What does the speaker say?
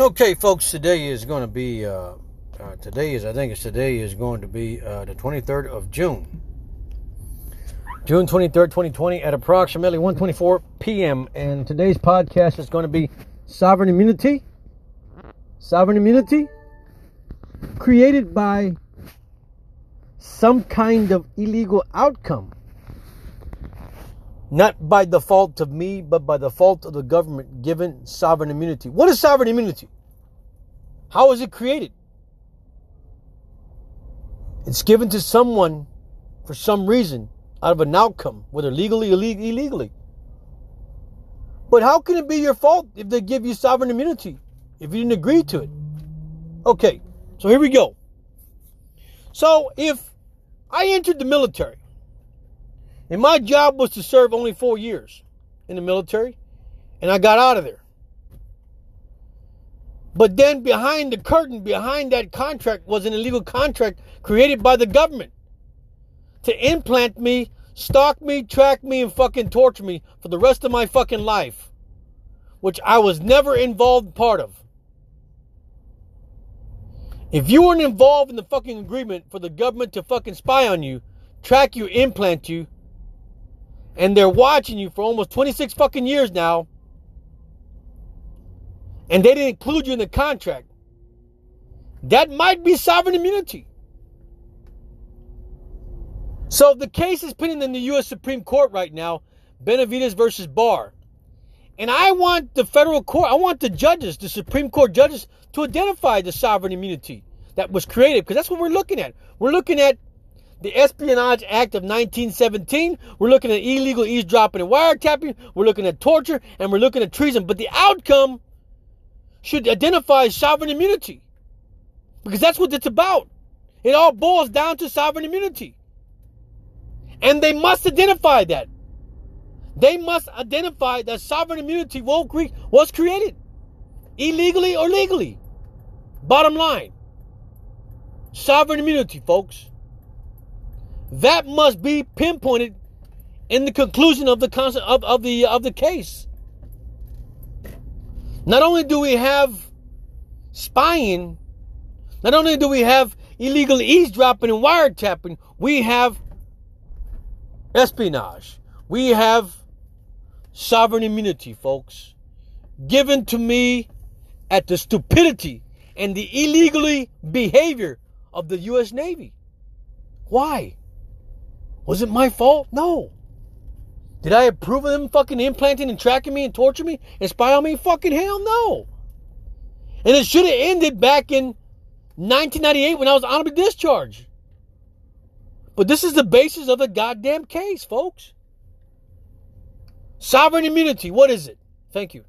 Okay, folks, today is going to be, uh, uh, today is, I think it's today is going to be uh, the 23rd of June. June 23rd, 2020 at approximately 1.24 p.m. And today's podcast is going to be sovereign immunity. Sovereign immunity created by some kind of illegal outcome. Not by the fault of me, but by the fault of the government given sovereign immunity. What is sovereign immunity? How is it created? It's given to someone for some reason out of an outcome, whether legally or illegally. But how can it be your fault if they give you sovereign immunity if you didn't agree to it? Okay, so here we go. So if I entered the military and my job was to serve only four years in the military, and I got out of there. But then behind the curtain, behind that contract, was an illegal contract created by the government to implant me, stalk me, track me, and fucking torture me for the rest of my fucking life, which I was never involved part of. If you weren't involved in the fucking agreement for the government to fucking spy on you, track you, implant you, and they're watching you for almost 26 fucking years now, and they didn't include you in the contract, that might be sovereign immunity. So the case is pending in the U.S. Supreme Court right now, Benavides versus Barr. And I want the federal court, I want the judges, the Supreme Court judges, to identify the sovereign immunity that was created, because that's what we're looking at. We're looking at the Espionage Act of 1917. We're looking at illegal eavesdropping and wiretapping. We're looking at torture and we're looking at treason. But the outcome should identify sovereign immunity because that's what it's about. It all boils down to sovereign immunity. And they must identify that. They must identify that sovereign immunity was created illegally or legally. Bottom line sovereign immunity, folks that must be pinpointed in the conclusion of the concept of, of the of the case. Not only do we have spying, not only do we have illegal eavesdropping and wiretapping, we have espionage. We have sovereign immunity, folks, given to me at the stupidity and the illegally behavior of the U.S. Navy. Why? Was it my fault? No. Did I approve of them fucking implanting and tracking me and torturing me and spy on me? Fucking hell no. And it should have ended back in 1998 when I was honorably discharged. But this is the basis of the goddamn case, folks. Sovereign immunity, what is it? Thank you.